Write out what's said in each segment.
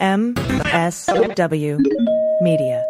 MSW Media.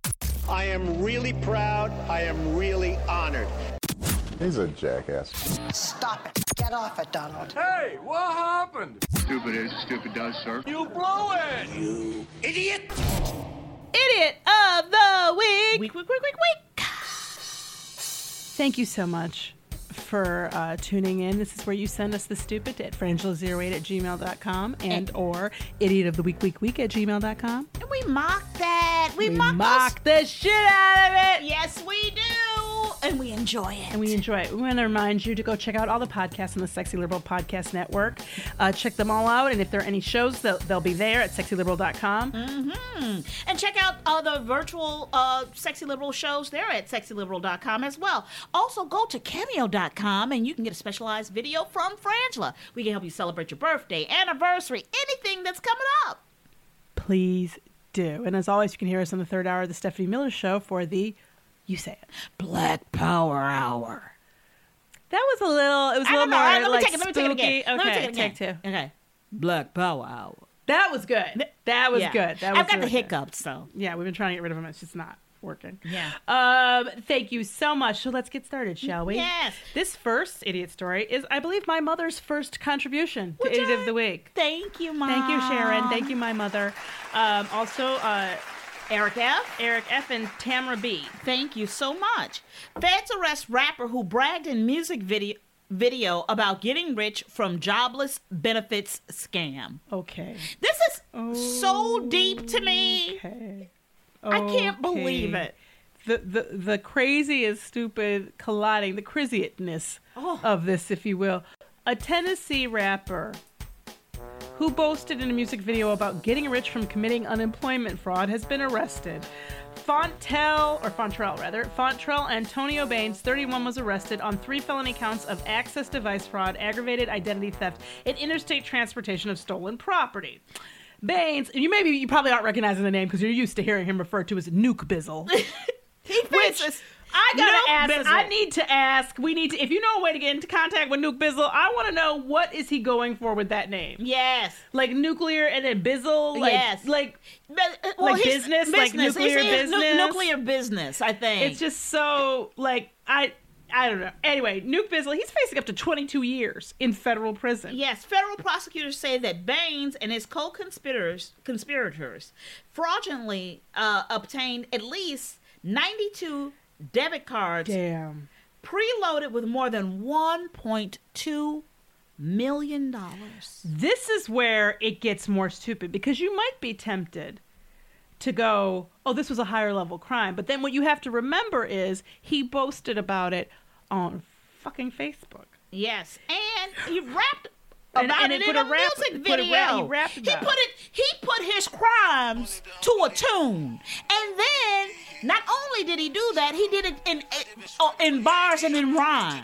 I am really proud. I am really honored. He's a jackass. Stop it. Get off it, Donald. Hey, what happened? Stupid is, stupid does, sir. You blew it! You idiot! Idiot of the Week. Week, week, week, week, week. Thank you so much for uh, tuning in. This is where you send us the stupid at frangela08 at gmail.com and or idiot of the week week week at gmail.com. And we mock that. We, We mock, mock the shit out of it. Yes, we do. And we enjoy it. And we enjoy it. We want to remind you to go check out all the podcasts on the Sexy Liberal Podcast Network. Uh, check them all out. And if there are any shows, they'll, they'll be there at sexyliberal.com. Mm-hmm. And check out uh, the virtual uh, Sexy Liberal shows there at sexyliberal.com as well. Also, go to cameo.com and you can get a specialized video from Frangela. We can help you celebrate your birthday, anniversary, anything that's coming up. Please do. And as always, you can hear us on the third hour of the Stephanie Miller Show for the You Say It. Black Power Hour. That was a little. It was a little more right, let me like take it. Let me take it again. spooky. Let me Okay, take take two. Okay. Black Power Hour. That was good. That was Yeah. good. That was I've got the really good. hiccups, so. Yeah, we've been trying to get rid of them. It's just not working. Yeah. Um. Thank you so much. So let's get started, shall we? Yes. This first idiot story is, I believe, my mother's first contribution to Would Idiot you? of the Week. Thank you, Mom. Thank you, Sharon. Thank you, my mother. Um, also, uh, Eric F. Eric F. and Tamara B. Thank you so much. Feds arrest rapper who bragged in music video video about getting rich from jobless benefits scam. Okay. This is so deep to me. Okay. I can't believe it. The, the the craziest, stupid colliding, the craziest Oh. of this, if you will. A Tennessee rapper who boasted in a music video about getting rich from committing unemployment fraud has been arrested. Fontel, or Fontrell rather, Fontrell Antonio Baines, 31, was arrested on three felony counts of access device fraud, aggravated identity theft, and interstate transportation of stolen property. Baines, you maybe you probably aren't recognizing the name because you're used to hearing him referred to as Nuke Bizzle. He faces I gotta Nuke ask. Bizzle. I need to ask. We need to. If you know a way to get into contact with Nuke Bizzle, I want to know what is he going for with that name? Yes. Like nuclear and then Bizzle. Like, Yes. Like But, uh, well, Like he's- business? Like nuclear it's nu- business? nuclear business, I think. it's just so like I. I don't know. Anyway, Nuke Bizzle, he's facing up to 22 years in federal prison. Yes, federal prosecutors say that Baines and his co-conspirators conspirators fraudulently uh, obtained at least 92 debit cards Damn. preloaded with more than 1.2 million dollars. This is where it gets more stupid because you might be tempted to go, oh, this was a higher level crime. But then what you have to remember is he boasted about it on fucking Facebook. Yes, and he rapped And- about and it in put a, a rap- music put a video. rap- he rapped he put it. He put his crimes to a tune, and then not only did he do that, he did it in uh, in bars and in rhyme.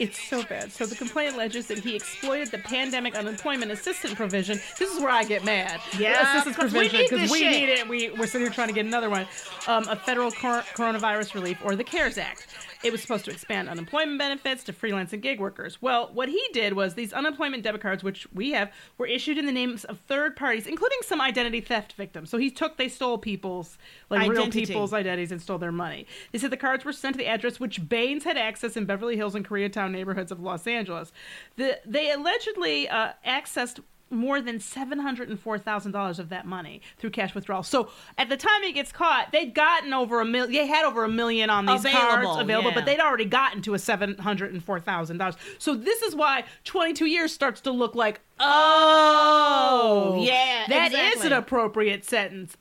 It's so bad. So the complaint alleges that he exploited the pandemic unemployment assistance provision. This is where I get mad. Yeah, assistance 'cause we provision need we need it. We we're sitting here trying to get another one. Um, a federal cor- coronavirus relief or the CARES Act. It was supposed to expand unemployment benefits to freelance and gig workers. Well, what he did was these unemployment debit cards, which we have, were issued in the names of third parties, including some identity theft victims. So he took, they stole people's, like real people's identities and stole their money. They said the cards were sent to the address which Baines had access in Beverly Hills and Koreatown neighborhoods of Los Angeles. The, they allegedly uh, accessed more than $704,000 of that money through cash withdrawal. So at the time he gets caught, they'd gotten over a million, they had over a million on these Available, cards available, yeah. but they'd already gotten to a $704,000. So this is why 22 years starts to look like, oh, oh Yeah, that is exactly. an appropriate sentence.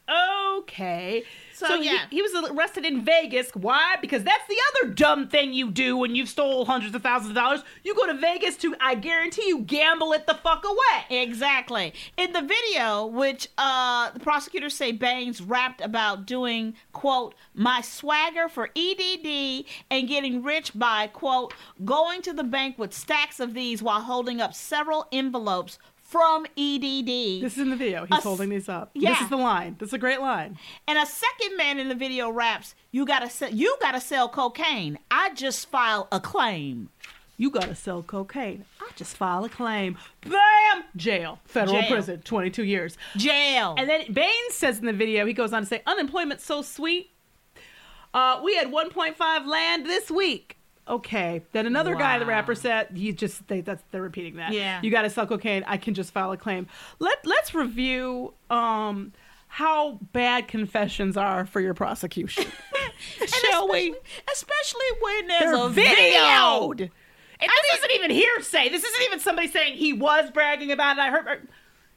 Okay. So, So, yeah. he, he was arrested in Vegas. Why? Because that's the other dumb thing you do when you've stole hundreds of thousands of dollars. You go to Vegas to, I guarantee you, gamble it the fuck away. Exactly. In the video, which uh, the prosecutors say Baines rapped about doing, quote, my swagger for EDD and getting rich by, quote, going to the bank with stacks of these while holding up several envelopes from EDD. This is in the video. He's s- holding these up. yeah. This is the line. This is a great line. And a second man in the video raps, "You gotta sell, you gotta sell cocaine. I just file a claim." You gotta sell cocaine. I just file a claim. Bam! Jail. Federal Jail. prison. 22 years. Jail. And then Baines says in the video, he goes on to say, unemployment's so sweet. Uh, we had 1.5 land this week. Okay. Then another guy, the rapper said, you just they that's they're repeating that. Yeah. You got to sell cocaine. I can just file a claim. Let Let's review um how bad confessions are for your prosecution. Shall we? Especially when there's They're a video. videoed. And this isn't even hearsay. This isn't even somebody saying he was bragging about it. I heard.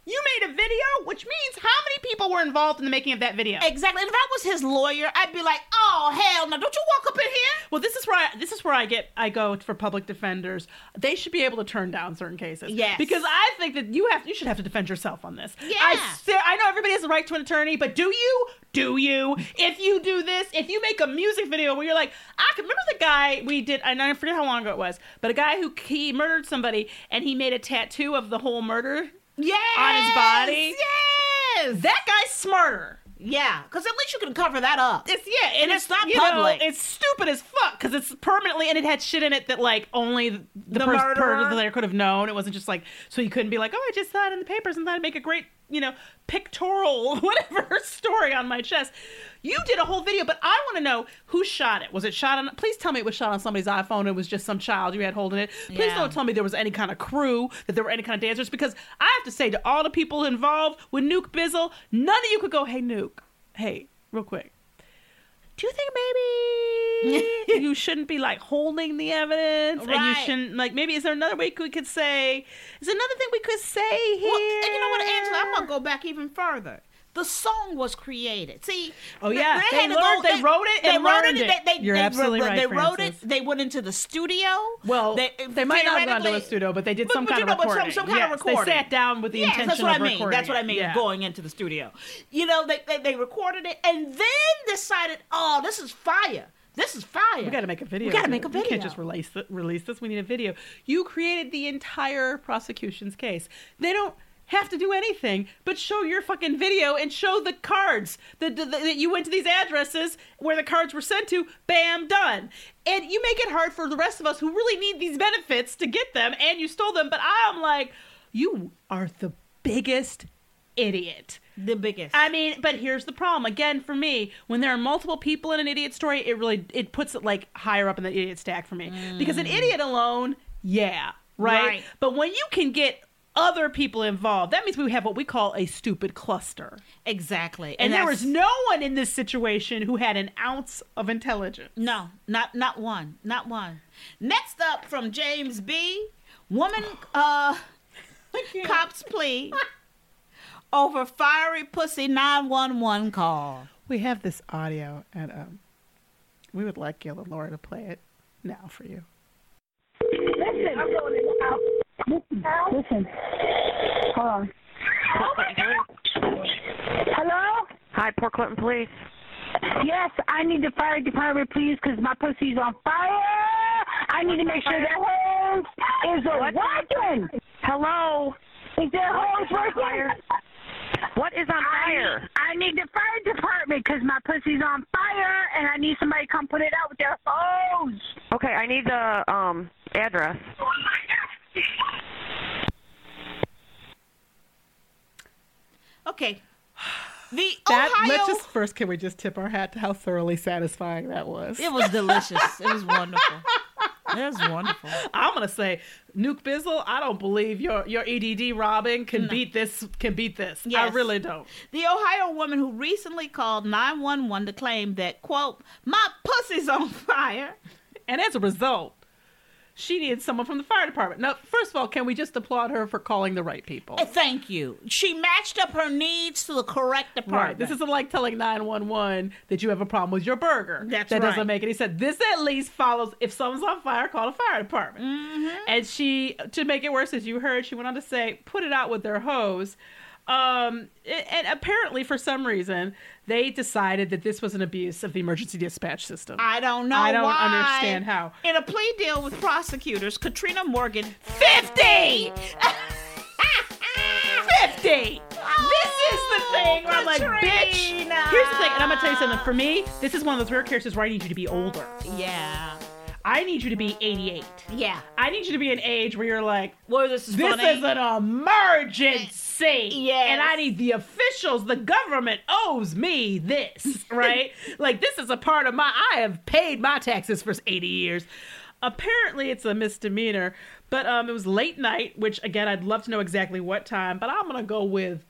You made a video, which means how many people were involved in the making of that video? Exactly. And if I was his lawyer, I'd be like, "Oh Oh, hell no! Don't you walk up in here?" Well, this is where I, this is where I get I go for public defenders. They should be able to turn down certain cases. Yes. because I think that you have you should have to defend yourself on this. Yeah. I I know everybody has the right to an attorney, but do you? Do you? If you do this, if you make a music video where you're like, I can remember the guy we did, and I forget how long ago it was, but a guy who he murdered somebody and he made a tattoo of the whole murder Yes. on his body. Yes. That guy's smarter. Yeah, because at least you can cover that up. It's yeah, and, it's not you know, public. it's stupid as fuck because it's permanently and it had shit in it that like only the, the, The pers- murderer. person there could have known. It wasn't just like so you couldn't be like, oh, I just saw it in the papers and thought I'd make a great you know pictorial whatever story on my chest. You did a whole video, but I want to know who shot it. Was it shot on? Please tell me it was shot on somebody's iPhone. It was just some child you had holding it. Please Yeah. don't tell me there was any kind of crew, that there were any kind of dancers, because I have to say to all the people involved with Nuke Bizzle, none of you could go, hey Nuke, hey, real quick. Do you think maybe you shouldn't be like holding the evidence, and you shouldn't like maybe is there another way we could say? Is there another thing we could say here? Well, and you know what, Angela? I'm gonna go back even further. The song was created. See, Oh, yeah. They had to learned- they wrote it and they wrote learned it. They, they, You're they, absolutely they, right, They wrote Frances. it. They went into the studio. Well, they, might not have gone to a studio, but they did some but kind you of know, but some- recording. some kind of recording. They sat down with the yes, intention that's what of I mean. recording. That's what I mean. Yeah. Going into the studio, you know, they, they they recorded it and then decided, oh, this is fire. This is fire. We got to make a video. We got to make a video. We can't just release release this. We need a video. You created the entire prosecution's case. They don't have to do anything but show your fucking video and show the cards that, that, that you went to these addresses where the cards were sent to. Bam, done. And you make it hard for the rest of us who really need these benefits to get them, and you stole them. But I'm like, you are the biggest idiot. the biggest. I mean, but here's the problem. Again, for me, when there are multiple people in an idiot story, it really it puts it like higher up in the idiot stack for me. Mm. Because an idiot alone, yeah, right? Right. But when you can get other people involved, that means we have what we call a stupid cluster. exactly. And, there was no one in this situation who had an ounce of intelligence. No, not not one, not one. Next up from James B. Woman uh cops plea over fiery pussy 911 call. We have this audio, and um, we would like Gil and Laura to play it now for you. Listen, I'm going in the house. Listen, listen. Hold on. Hello? Hi, Port Clinton Police. Yes, I need the fire department, please, because my pussy's on fire. I need to make sure that hose is What? working. Hello? Is that hose working? What is on fire? I need the fire department because my pussy's on fire, and I need somebody to come put it out with their hose. Okay, I need the um address. Okay. The That Ohio. let's just first can we just tip our hat to how thoroughly satisfying that was. It was delicious. it was wonderful. It was wonderful. I'm gonna say, Nuke Bizzle, I don't believe your your EDD Robin can beat this. Can beat this. I really don't. The Ohio woman who recently called 911 to claim that, quote, my pussy's on fire. And as a result, she needed someone from the fire department. Now, first of all, can we just applaud her for calling the right people? Uh, Thank you. She matched up her needs to the correct department. Right. This isn't like telling 911 that you have a problem with your burger. That's that right. doesn't make any sense. This at least follows if someone's on fire, call the fire department. Mm-hmm. And she, to make it worse, as you heard, she went on to say, put it out with their hose. Um, and apparently, for some reason, they decided that this was an abuse of the emergency dispatch system. I don't know I don't why. understand how. In a plea deal with prosecutors, Katrina Morgan, 50! 50! This is the thing where I'm like, bitch. Here's the thing, and I'm gonna tell you something. For me, this is one of those rare cases where I need you to be older. Yeah. I need you to be 88. Yeah. I need you to be an age where you're like, Well, this is this funny. is an emergency. Yes. And I need the officials, the government owes me this, right? like, this is a part of my, I have paid my taxes for 80 years. Apparently, it's a misdemeanor, but um, it was late night, which again, I'd love to know exactly what time, but I'm gonna go with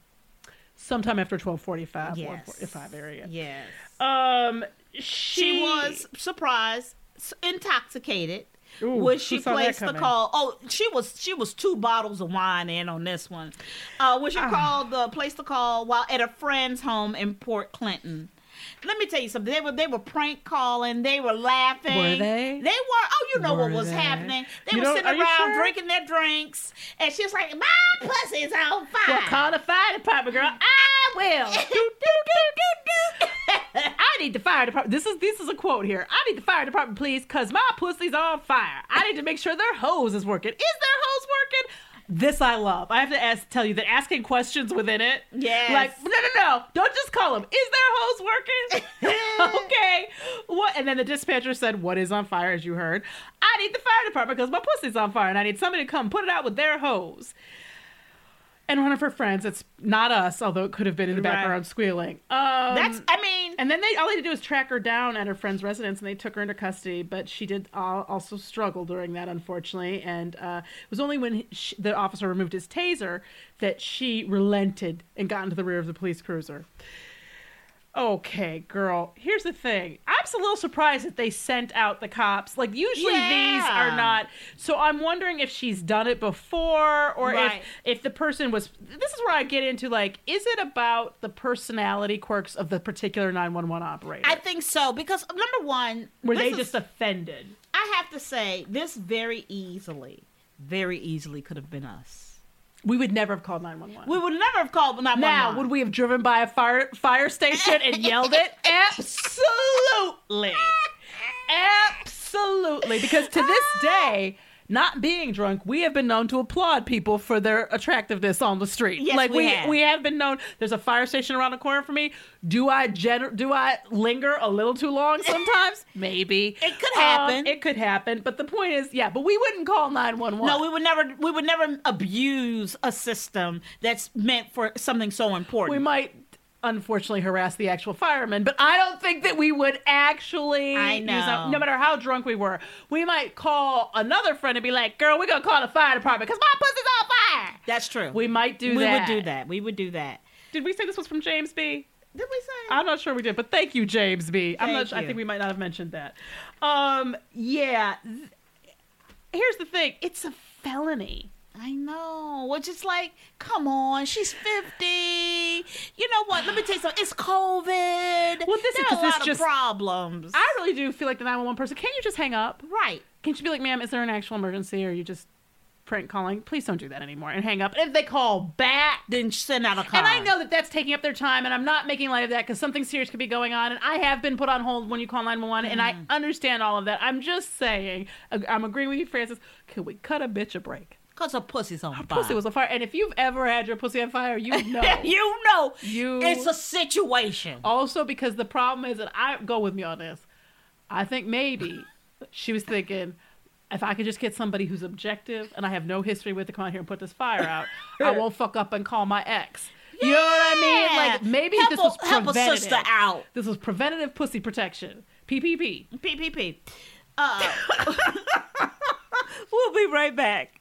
sometime after 12:45, Yes. 1:45 area. Yes. Um, she, She was surprised, intoxicated. Ooh, when she placed the call, oh, she was she was two bottles of wine in on this one. Uh, when she Ah. called the place the call while at a friend's home in Port Clinton. Let me tell you something. They were they were prank calling. They were laughing. Were they? They were. Oh, you know Were what was they? happening. They You were sitting around sure? drinking their drinks, and she was like, "My pussy's on fire." Well, call the fire department, girl. I will. do, do, do, do, do. I need the fire department. This is this is a quote here. I need the fire department, please, cause my pussy's on fire. I need to make sure their hose is working. Is working? This I love. I have to ask, tell you that asking questions within it. Yes. Like no, no, no. Don't just call them. Is their hose working? okay. What? And then the dispatcher said, "What is on fire?" As you heard, I need the fire department because my pussy's on fire, and I need somebody to come put it out with their hose and one of her friends. It's not us, although it could have been in the Right. background squealing. Um, That's. I mean, and then they all they had to do was track her down at her friend's residence, and they took her into custody. But she did also struggle during that, unfortunately. And uh, it was only when she, the officer removed his taser that she relented and got into the rear of the police cruiser. Okay, girl. Here's the thing. I'm a little surprised that they sent out the cops. Like usually these are not. So I'm wondering if she's done it before, or Right. if if the person was. This is where I get into like, is it about the personality quirks of the particular 911 operator? I think so because number one, Were they is- just offended? I have to say this very easily, very easily could have been us. We would never have called 911. We would never have called 911. now, would we have driven by a fire fire station and yelled it? Absolutely. Absolutely. Because to this day, not being drunk, we have been known to applaud people for their attractiveness on the street. Yes, like we we have. we have been known. There's a fire station around the corner for me. Do I gener- do I linger a little too long sometimes? Maybe. It could Um, happen. it could happen. But the point is, yeah, but we wouldn't call 911. No, we would never. We would never abuse a system that's meant for something so important. we might unfortunately harass the actual firemen, but I don't think that we would actually I use know. no matter how drunk we were. We might call another friend and be like, "Girl, we're gonna call the fire department because my pussy's on fire." That's true. We might do we that. We would do that. We would do that. Did we say this was from James B? Did we say? I'm not sure we did, but thank you, James B. I'm not. Sure, I think we might not have mentioned that. Um, yeah. Here's the thing: it's a felony. I know. Which is like, come on, she's 50. You know Let me tell you something. It's COVID. Well, this there is a lot just of problems. I really do feel like the 911 person. Can you just hang up? Right. Can you be like, ma'am, is there an actual emergency or are you just prank calling? Please don't do that anymore and hang up. And if they call back, then send out a call. And I know that that's taking up their time, and I'm not making light of that because something serious could be going on. And I have been put on hold when you call 911, and I mm. understand all of that. I'm just saying, I'm agreeing with you, Frances. Could we cut a bitch a break? Because her pussy's on Her fire. pussy was on fire, and if you've ever had your pussy on fire, you know. you know. You. It's a situation. Also, because the problem is that I go with me on this. I think maybe she was thinking, if I could just get somebody who's objective and I have no history with to come out here and put this fire out, I won't fuck up and call my ex. You know what I mean? Like maybe Help this a- was help a preventative. sister out. This was preventative pussy protection. PPP. PPP. Uh, we'll be right back.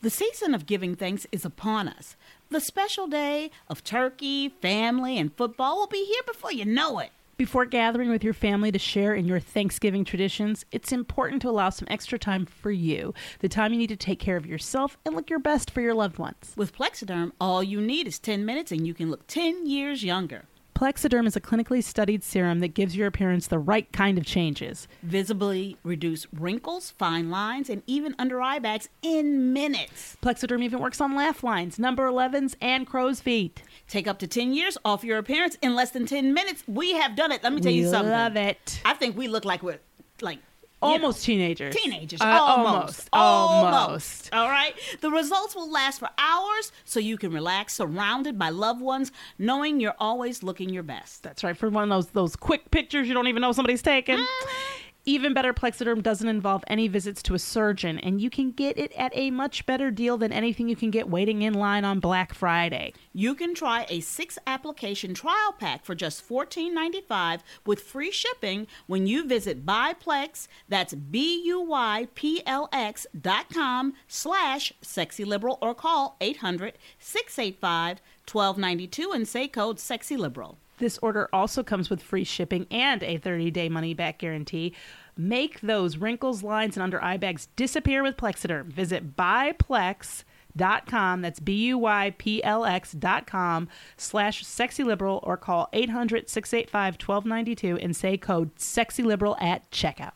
The season of giving thanks is upon us. The special day of turkey, family, and football will be here before you know it. Before gathering with your family to share in your Thanksgiving traditions, it's important to allow some extra time for you, the time you need to take care of yourself and look your best for your loved ones. With Plexiderm, all you need is 10 minutes and you can look 10 years younger. Plexiderm is a clinically studied serum that gives your appearance the right kind of changes. Visibly reduce wrinkles, fine lines, and even under eye bags in minutes. Plexiderm even works on laugh lines, number 11s, and crow's feet. Take up to 10 years off your appearance in less than 10 minutes. We have done it. Let me tell We you something. I love it. I think we look like we're like Almost teenagers. Teenagers, Uh, almost, almost. almost. All right. The results will last for hours, so you can relax, surrounded by loved ones, knowing you're always looking your best. That's right. For one of those those quick pictures you don't even know somebody's taken. Even better, Plexiderm doesn't involve any visits to a surgeon, and you can get it at a much better deal than anything you can get waiting in line on Black Friday. You can try a six application trial pack for just $14.95 with free shipping when you visit Buyplex. That's B U Y P L X dot com slash sexy liberal or call 800 685 1292 and say code sexy liberal. This order also comes with free shipping and a 30 day money back guarantee. Make those wrinkles, lines, and under eye bags disappear with Plexiderm. Visit buyplex.com. That's B U Y P L X dot com slash sexy liberal or call 800 685 1292 and say code sexy liberal at checkout.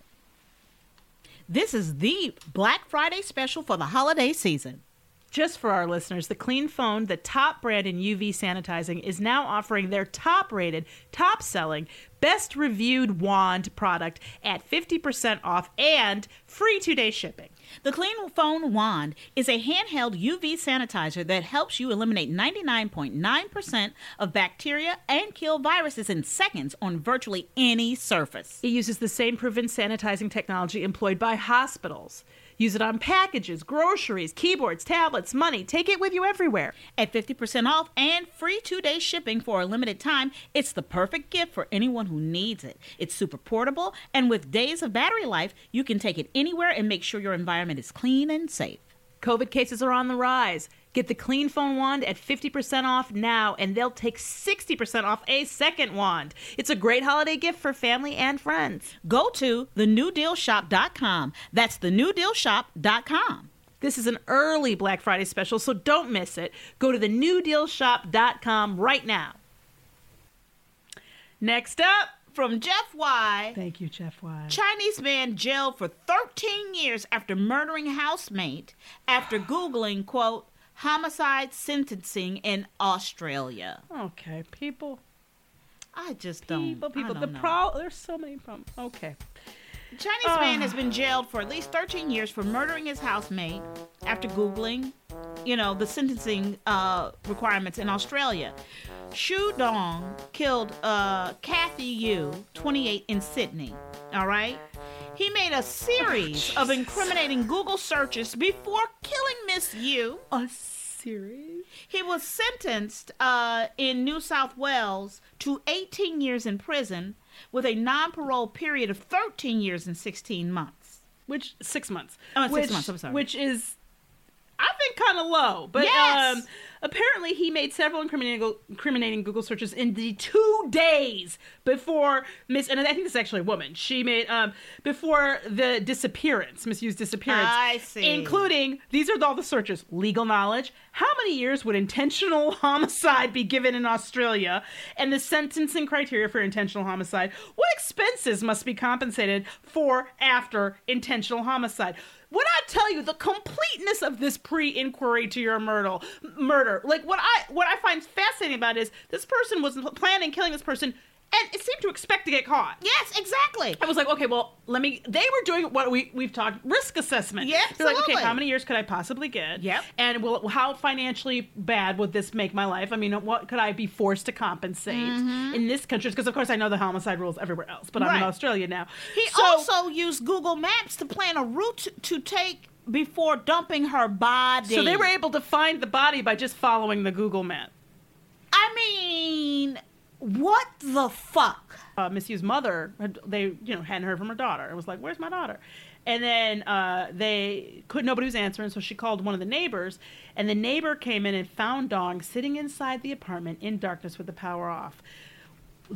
This is the Black Friday special for the holiday season. Just for our listeners, the Clean Phone, the top brand in UV sanitizing, is now offering their top rated, top selling, best reviewed wand product at 50% off and free two day shipping. The Clean Phone Wand is a handheld UV sanitizer that helps you eliminate 99.9% of bacteria and kill viruses in seconds on virtually any surface. It uses the same proven sanitizing technology employed by hospitals. Use it on packages, groceries, keyboards, tablets, money. Take it with you everywhere. At 50% off and free two day shipping for a limited time, it's the perfect gift for anyone who needs it. It's super portable, and with days of battery life, you can take it anywhere and make sure your environment is clean and safe. COVID cases are on the rise. Get the Clean Phone Wand at 50% off now, and they'll take 60% off a second wand. It's a great holiday gift for family and friends. Go to thenewdealshop.com. That's thenewdealshop.com. This is an early Black Friday special, so don't miss it. Go to thenewdealshop.com right now. Next up, From Jeff Y. Thank you, Jeff Y. Chinese man jailed for 13 years after murdering housemate after Googling, quote, homicide sentencing in Australia. Okay, people. I just don't. People, people. The know. pro. There's so many problems. Okay. Chinese man has been jailed for at least 13 years for murdering his housemate after Googling, you know, the sentencing uh, requirements in Australia. Shu Dong killed uh, Kathy Yu, 28, in Sydney. All right? He made a series of incriminating Google searches before killing Miss Yu. A series? He was sentenced uh, in New South Wales to 18 years in prison with a non parole period of 13 years and 16 months. Which six months? Oh, six which, months, I'm sorry. Which is, I think, kind of low. But Yes. um, apparently he made several incriminating, incriminating Google searches in the two days before Miss, and I think this is actually a woman. She made um before the disappearance, Miss Yu's disappearance. I see. Including these are all the searches: legal knowledge. How many years would intentional homicide be given in Australia? And the sentencing criteria for intentional homicide. What expenses must be compensated for after intentional homicide? When I tell you the completeness of this pre-inquiry to your murder, murder, like what I what I find fascinating about it is this person was planning killing this person, and it seemed to expect to get caught. Yes, exactly. I was like, okay, well, let me. They were doing what we we've talked risk assessment. Yeah, They're like, okay, how many years could I possibly get? Yep. And will how financially bad would this make my life? I mean, what could I be forced to compensate in this country? Because of course I know the homicide rules everywhere else, but I'm in Mm-hmm. Australia now. He So- also used Google Maps to plan a route to take before dumping her body. So they were able to find the body by just following the Google map. I mean, what the fuck? Uh, Miss Yu's mother, had- they you know hadn't heard from her daughter. It was like, "Where's my daughter?" And then uh, they could nobody was answering, so she called one of the neighbors, and the neighbor came in and found Dong sitting inside the apartment in darkness with the power off.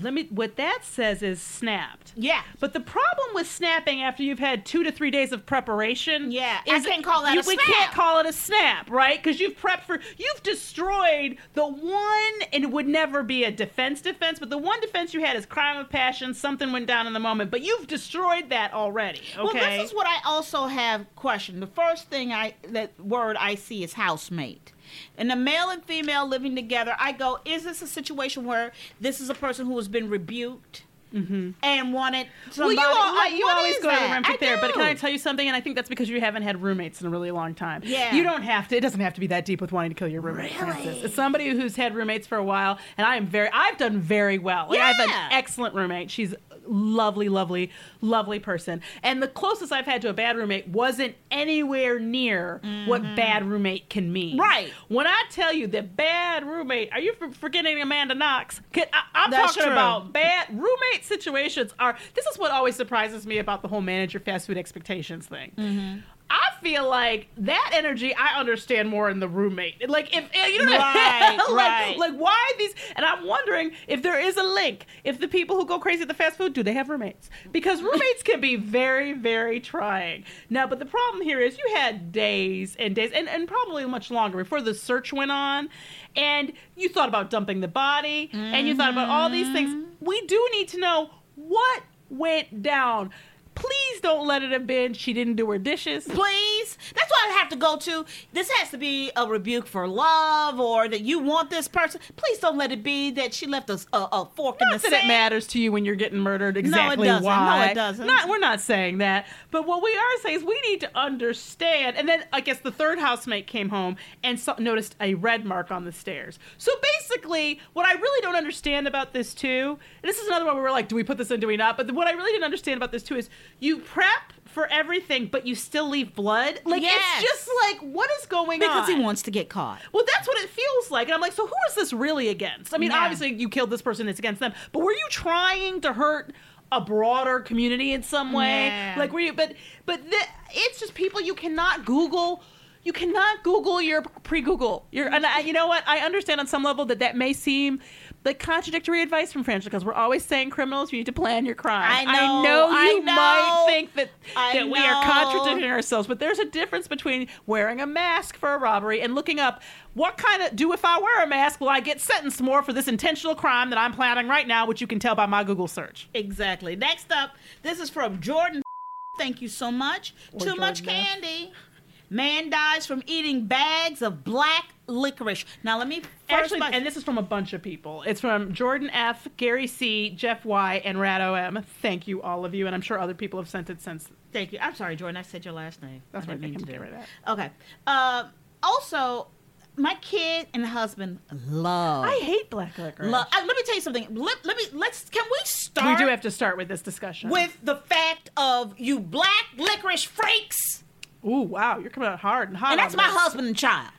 Let me. What that says is snapped. Yeah. But the problem with snapping after you've had two to three days of preparation, Yeah, I can't call that you, a we can't call it a snap, right? Because you've prepped for, you've destroyed the one, and it would never be a defense defense, but the one defense you had is crime of passion. Something went down in the moment, but you've destroyed that already. Okay. Well, this is what I also have questioned. The first thing I that word I see is housemate. And a male and female living together, I go, is this a situation where this is a person who has been rebuked mm-hmm. and wanted well, you, all, like, you always go to the that? I there, but can I tell you something? And I think that's because you haven't had roommates in a really long time. Yeah. You don't have to. It doesn't have to be that deep with wanting to kill your roommate. Frances. It's somebody who's had roommates for a while, and I am very. I've done very well. Like, I have an excellent roommate. She's lovely, lovely, lovely person. And the closest I've had to a bad roommate wasn't anywhere near what bad roommate can mean. Mm-hmm. Right. When I tell you that bad roommate, are you forgetting Amanda Knox? I, I'm That's talking true. about bad roommate situations are this is what always surprises me about the whole manager fast food expectations thing Mm-hmm. I feel like that energy i understand more in the roommate like if eh, you know what I Right, mean? like, right. like why these and i'm wondering if there is a link if the people who go crazy at the fast food do they have roommates because roommates can be very very trying now but the problem here is you had days and days and, and probably much longer before the search went on and you thought about dumping the body and you thought about all these things Mm-hmm. we do need to know what went down please don't let it have been she didn't do her dishes Please. That's what I have to go to. This has to be a rebuke for love or that you want this person. Please don't let it be that she left us a, a fork in Not the that it matters to you when you're getting murdered exactly doesn't. No, it doesn't. Not, we're not saying that. But what we are saying is we need to understand. And then I guess the third housemate came home and saw, noticed a red mark on the stairs. So basically, what I really don't understand about this too, and this is another one where we're like, do we put this in, do we not? But what I really didn't understand about this too is you prep for everything, but you still leave blood. Like Yes. it's just like, what is going on? because he wants to get caught. Well, that's what it feels like. And I'm like, so who is this really against? I mean, Yeah. obviously you killed this person, it's against them. But were you trying to hurt a broader community in some way? Yeah. Like, were you, but, but the, it's just people you cannot Google. You cannot Google your pre-Google. Your, and I, you know what? I understand on some level that that may seem like contradictory advice from French because we're always saying criminals, you need to plan your crime. I know, I know I you might know. think that I that we are contradicting ourselves, but there's a difference between wearing a mask for a robbery and looking up what kind of do if I wear a mask will I get sentenced more for this intentional crime that I'm planning right now, which you can tell by my Google search. Exactly. Next up, this is from Jordan. Thank you so much. Or Too much Jordan F. candy. Man dies from eating bags of black licorice. Now let me first Actually, and this is from a bunch of people. It's from Jordan F, Gary C, Jeff Y, and Rado M. Thank you, all of you, and I'm sure other people have sent it since. Thank you. I'm sorry, Jordan. I said your last name. That's I right. didn't mean to do it. Okay. Uh, also, my kid and husband love. I hate black licorice. love. uh, let me tell you something. Let, let me. Let's. Can we start? we do have to start with this discussion. with the fact of you black licorice freaks, Ooh, wow, you're coming out hard and hot. and that's my this. husband and child.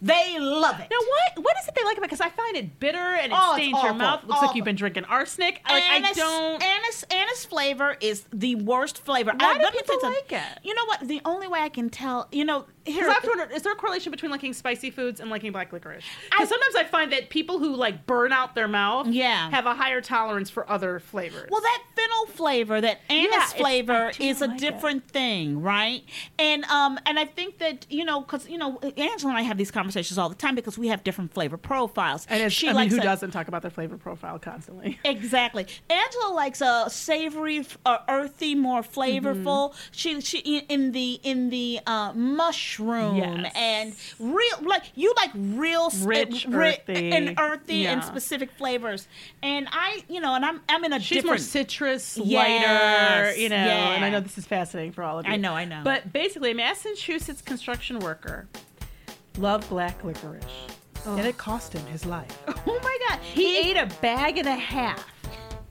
They love it. Now, what what is it they like about? It? Because I find it bitter and it Oh, stains your mouth. Looks like you've been drinking arsenic. Like I don't. Anise, anise flavor is the worst flavor. Why I, do people like it? You know what? The only way I can tell, you know, here. I have to wonder, is there a correlation between liking spicy foods and liking black licorice? Because sometimes I find that people who like burn out their mouth Yeah. have a higher tolerance for other flavors. Well, that fennel flavor, that anise Yeah, flavor, is a like it. different thing, right? And um, and I think that you know, because you know, Angela and I have these conversations all the time because we have different flavor profiles. and she I mean, who a- doesn't talk about their flavor profile constantly? Exactly. Angela likes a savory, uh, earthy, more flavorful. Mm-hmm. She she in- the in the uh, mushroom Yes. and real like you like real Rich, ri- earthy. and earthy Yeah. and specific flavors. And I you know and I'm I'm in a She's more different citrus, lighter, Yes, you know. yeah. And I know this is fascinating for all of you. I know, I know. But basically, a Massachusetts construction worker loved black licorice, and it cost him his life. Oh my god. He ate a bag and a half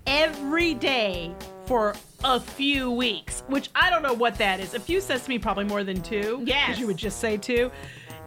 every day for a few weeks, which I don't know what that is. A few says to me probably more than two. Yes. Because you would just say two.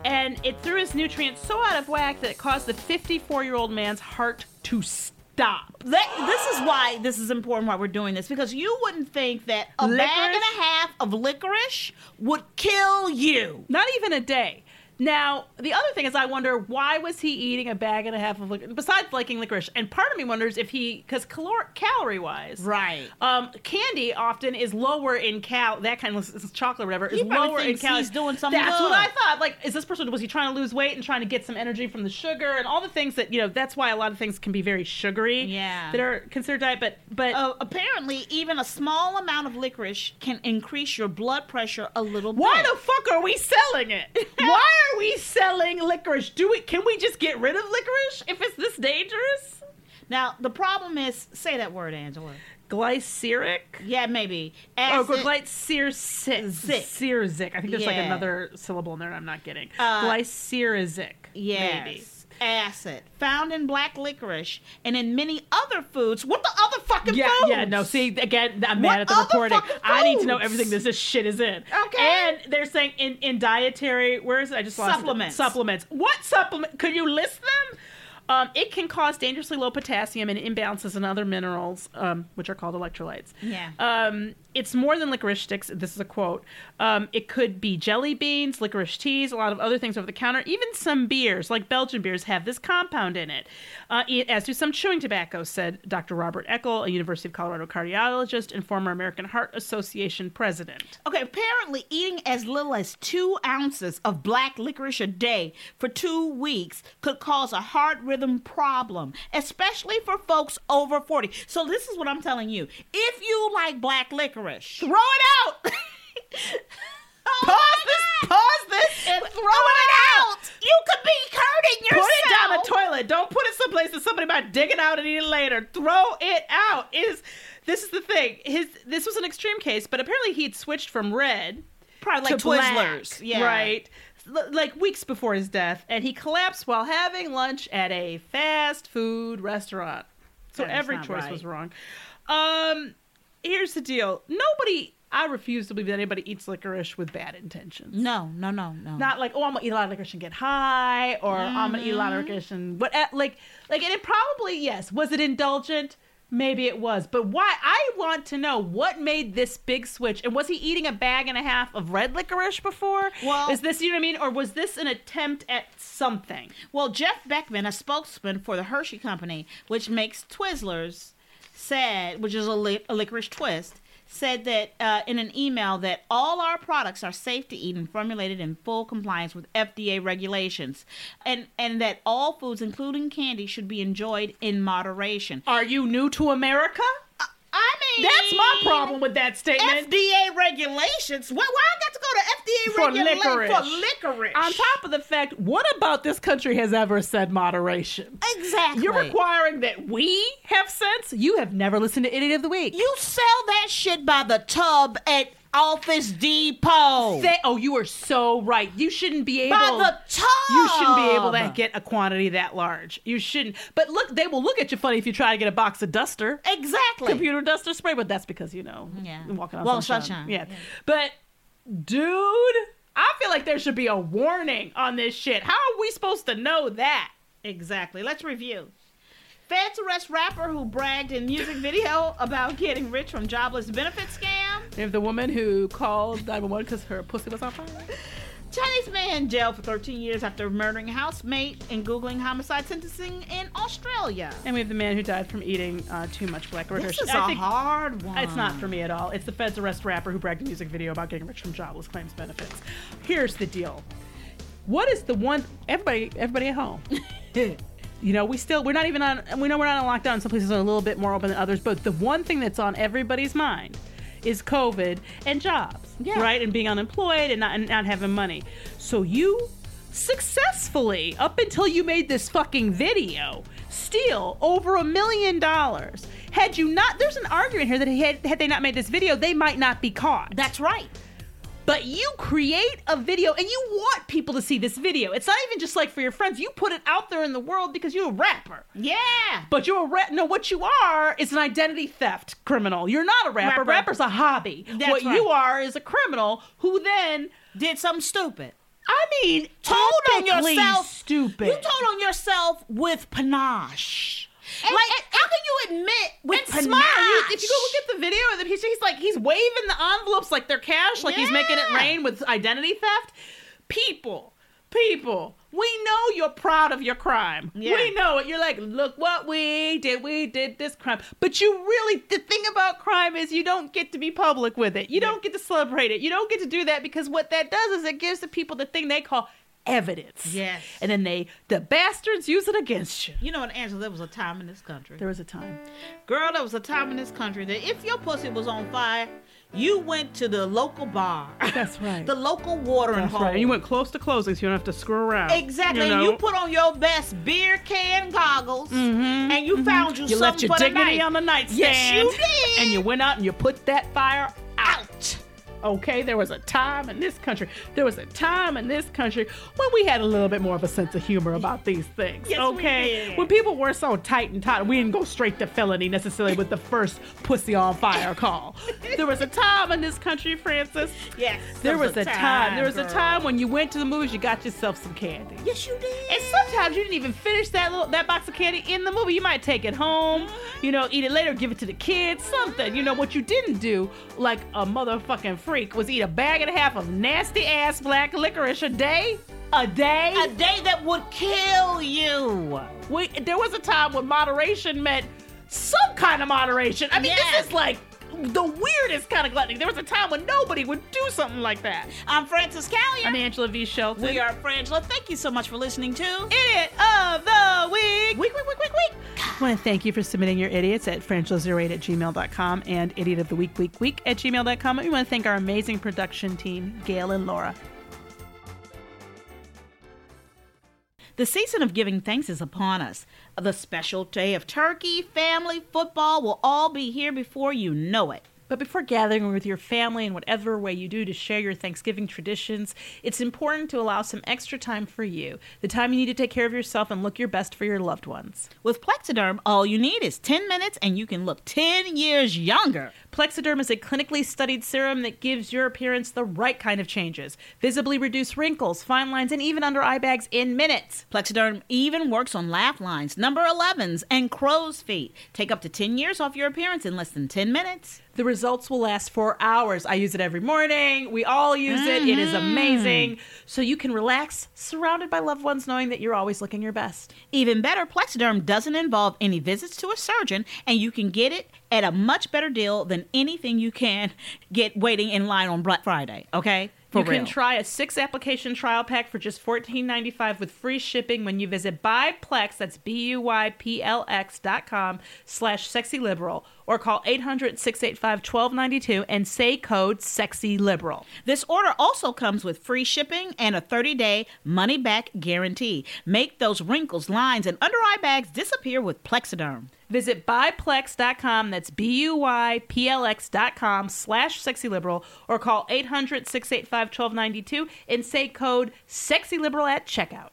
And it threw his nutrients so out of whack that it caused the 54 year old man's heart to stop. That, this is why this is important why we're doing this because you wouldn't think that a bag and a half of licorice would kill you. Not even a day. Now, the other thing is, I wonder why was he eating a bag and a half of licorice, besides liking licorice? And part of me wonders if he, because calor- calorie wise, Right. Um, candy often is lower in cal. That kind of chocolate, or whatever, is He probably lower in calories. he's doing something That's good. what I thought. Like, is this person was he trying to lose weight and trying to get some energy from the sugar and all the things that you know? That's why a lot of things can be very sugary. Yeah. that are considered diet. But but Uh, apparently, even a small amount of licorice can increase your blood pressure a little bit. Why the fuck are we selling it? Why are we selling licorice? Do we can we just get rid of licorice if it's this dangerous? Now, the problem is, say that word, Angela. Glyceric? Yeah, maybe. Oh, Acid- glyceric. Zic. Cerizic. I think there's like another syllable in there I'm not getting. Uh, Glycerizic. Yes. Maybe. Acid found in black licorice and in many other foods. What the other fucking Yeah, foods? yeah, no. See, again, I'm What mad at the reporting. I need to know everything this, this shit is in. Okay. And they're saying in, in dietary, where is it? I just lost it. Supplements. Supplements. What supplement? Could you list them? Um, it can cause dangerously low potassium and imbalances in other minerals, um, which are called electrolytes. Yeah. Um, it's more than licorice sticks. This is a quote. Um, it could be jelly beans, licorice teas, a lot of other things over the counter. Even some beers, like Belgian beers, have this compound in it, uh, as do some chewing tobacco, said Dr. Robert Eckel, a University of Colorado cardiologist and former American Heart Association president. Okay, apparently eating as little as two ounces of black licorice a day for two weeks could cause a heart rhythm problem, especially for folks over 40. So, this is what I'm telling you. If you like black licorice, throw it out. Oh Pause this, pause this, and throw, it out. You could be hurting yourself. Put it down the toilet. Don't put it someplace that somebody might dig it out and eat it later. Throw it out. It is this is the thing. His this was an extreme case, but apparently he'd switched from red Probably like to black, Twizzlers. Yeah. right, like weeks before his death, and he collapsed while having lunch at a fast food restaurant. So every choice right. was wrong. Um, here's the deal. Nobody. I refuse to believe that anybody eats licorice with bad intentions. No, no, no, no. Not like, oh, I'm gonna eat a lot of licorice and get high, or I'm gonna eat a lot of licorice and what? Like, like, and it probably yes. Was it indulgent? Maybe it was, but why? I want to know what made this big switch. And was he eating a bag and a half of red licorice before? Well- is this you know what I mean, or was this an attempt at something? Well, Jeff Beckman, a spokesman for the Hershey Company, which makes Twizzlers, said, which is a, li- a licorice twist, said that uh, in an email that all our products are safe to eat and formulated in full compliance with FDA regulations, and and that all foods, including candy, should be enjoyed in moderation. Are you new to America? I mean, That's my problem with that statement. FDA regulations. Why, why For licorice. for licorice? On top of the fact, what about this country has ever said moderation? exactly. You're requiring that we have sense. You have never listened to Idiot of the Week. You sell that shit by the tub at Office Depot. Say, oh, you are so right. You shouldn't be able. by the tub. you shouldn't be able to get a quantity that large. You shouldn't. But look, they will look at you funny if you try to get a box of duster, exactly. computer duster spray. But that's because you know, Yeah. walking on Well, sunshine. sunshine. Yeah. Yeah. But dude, I feel like there should be a warning on this shit. How are we supposed to know that? Exactly. Let's review. Feds arrest rapper who bragged in music video about getting rich from jobless benefit scam. If the woman who called 911 because her pussy was on fire. Chinese man jailed for 13 years after murdering housemate and googling homicide sentencing in Australia. And we have the man who died from eating uh, too much black licorice. This is I a hard one. It's not for me at all. It's the feds arrest rapper who bragged in a music video about getting rich from jobless claims benefits. Here's the deal. What is the one everybody everybody at home? you know, we still we're not even on we know we're not on lockdown. Some places are a little bit more open than others, but the one thing that's on everybody's mind is COVID and jobs. Yeah. Right? And being unemployed and not and not having money. So you successfully, up until you made this fucking video, steal over a million dollars. Had you not, there's an argument here that had, had they not made this video, they might not be caught. That's right. But you create a video and you want people to see this video. It's not even just like for your friends. You put it out there in the world because you're a rapper. Yeah. But you're a rap. No, what you are is an identity theft criminal. You're not a rapper. Rapper. Rapper's a hobby. That's what right. you are is a criminal who then Did something stupid. I mean, Told on yourself. Stupid. You told on yourself with panache. And- like, and- how can you admit with and. You- if you go look at the video, of the- he's, he's like he's waving the envelopes like they're cash, like he's making it rain with identity theft. People, people, we know you're proud of your crime. Yeah. We know it. You're like, look what we did. We did this crime. But you really, the thing about crime is you don't get to be public with it. You don't get to celebrate it. You don't get to do that because what that does is it gives the people the thing they call evidence. Yes. And then they, the bastards use it against you. You know what, Angela? There was a time in this country. There was a time. Girl, there was a time in this country that if your pussy was on fire, you went to the local bar. That's right. the local watering That's hole. right. And you went close to closing, so you don't have to screw around. Exactly. You and know? you put on your best beer can goggles and you found you, Mm-hmm. You something left your for the night. on the nightstand. Yes, you did. And you went out and you put that fire out. Okay, there was a time in this country. There was a time in this country when we had a little bit more of a sense of humor about these things. Yes, we okay, did. when people were so tight and tight, we didn't go straight to felony necessarily with the first pussy on fire call. there was a time in this country, Frances. Yes, There was a time. There was a time when you went to the movies, you got yourself some candy. Yes, you did. And sometimes you didn't even finish that little that box of candy in the movie. You might take it home, mm-hmm. you know, eat it later, give it to the kids, something. You know what you didn't do, like a motherfucking freak, was eat a bag and a half of nasty ass black licorice a day. A day. a day that would kill you. We, there was a time when moderation meant some kind of moderation. I mean, Yes. this is like the weirdest kind of gluttony. There was a time when nobody would do something like that. I'm Frances Callier. I'm Angela V. Shelton. we are Frangela. Thank you so much for listening to Idiot of the Week. Week, week, week, week, week. I want to thank you for submitting your idiots at frangela08 at gmail.com and idiot of the week, week, week at gmail.com. And we want to thank our amazing production team, Gail and Laura. The season of giving thanks is upon us. The special day of turkey, family, football will all be here before you know it. But before gathering with your family in whatever way you do to share your Thanksgiving traditions, it's important to allow some extra time for you. The time you need to take care of yourself and look your best for your loved ones. With Plexiderm, all you need is 10 minutes and you can look 10 years younger. Plexiderm is a clinically studied serum that gives your appearance the right kind of changes. Visibly reduce wrinkles, fine lines, and even under eye bags in minutes. Plexiderm even works on laugh lines, number 11s, and crow's feet. Take up to 10 years off your appearance in less than 10 minutes. The results will last for hours. I use it every morning. We all use it. It is mm-hmm. amazing. So you can relax, surrounded by loved ones, knowing that you're always looking your best. Even better, Plexiderm doesn't involve any visits to a surgeon, and you can get it at a much better deal than anything you can get waiting in line on Black Friday. Okay, for you real. can try a six application trial pack for just $14.95 with free shipping when you visit buyplex that's b-u-y-p-l-x dot com slash sexy liberal or call 800-685-1292 and say code sexy liberal This order also comes with free shipping and a 30 day money back guarantee. Make those wrinkles, lines, and under eye bags disappear with Plexiderm. Visit buyplex.com, that's B-U-Y-P-L-X dot com slash sexyliberal, or call 800-685-1292 and say code sexyliberal at checkout.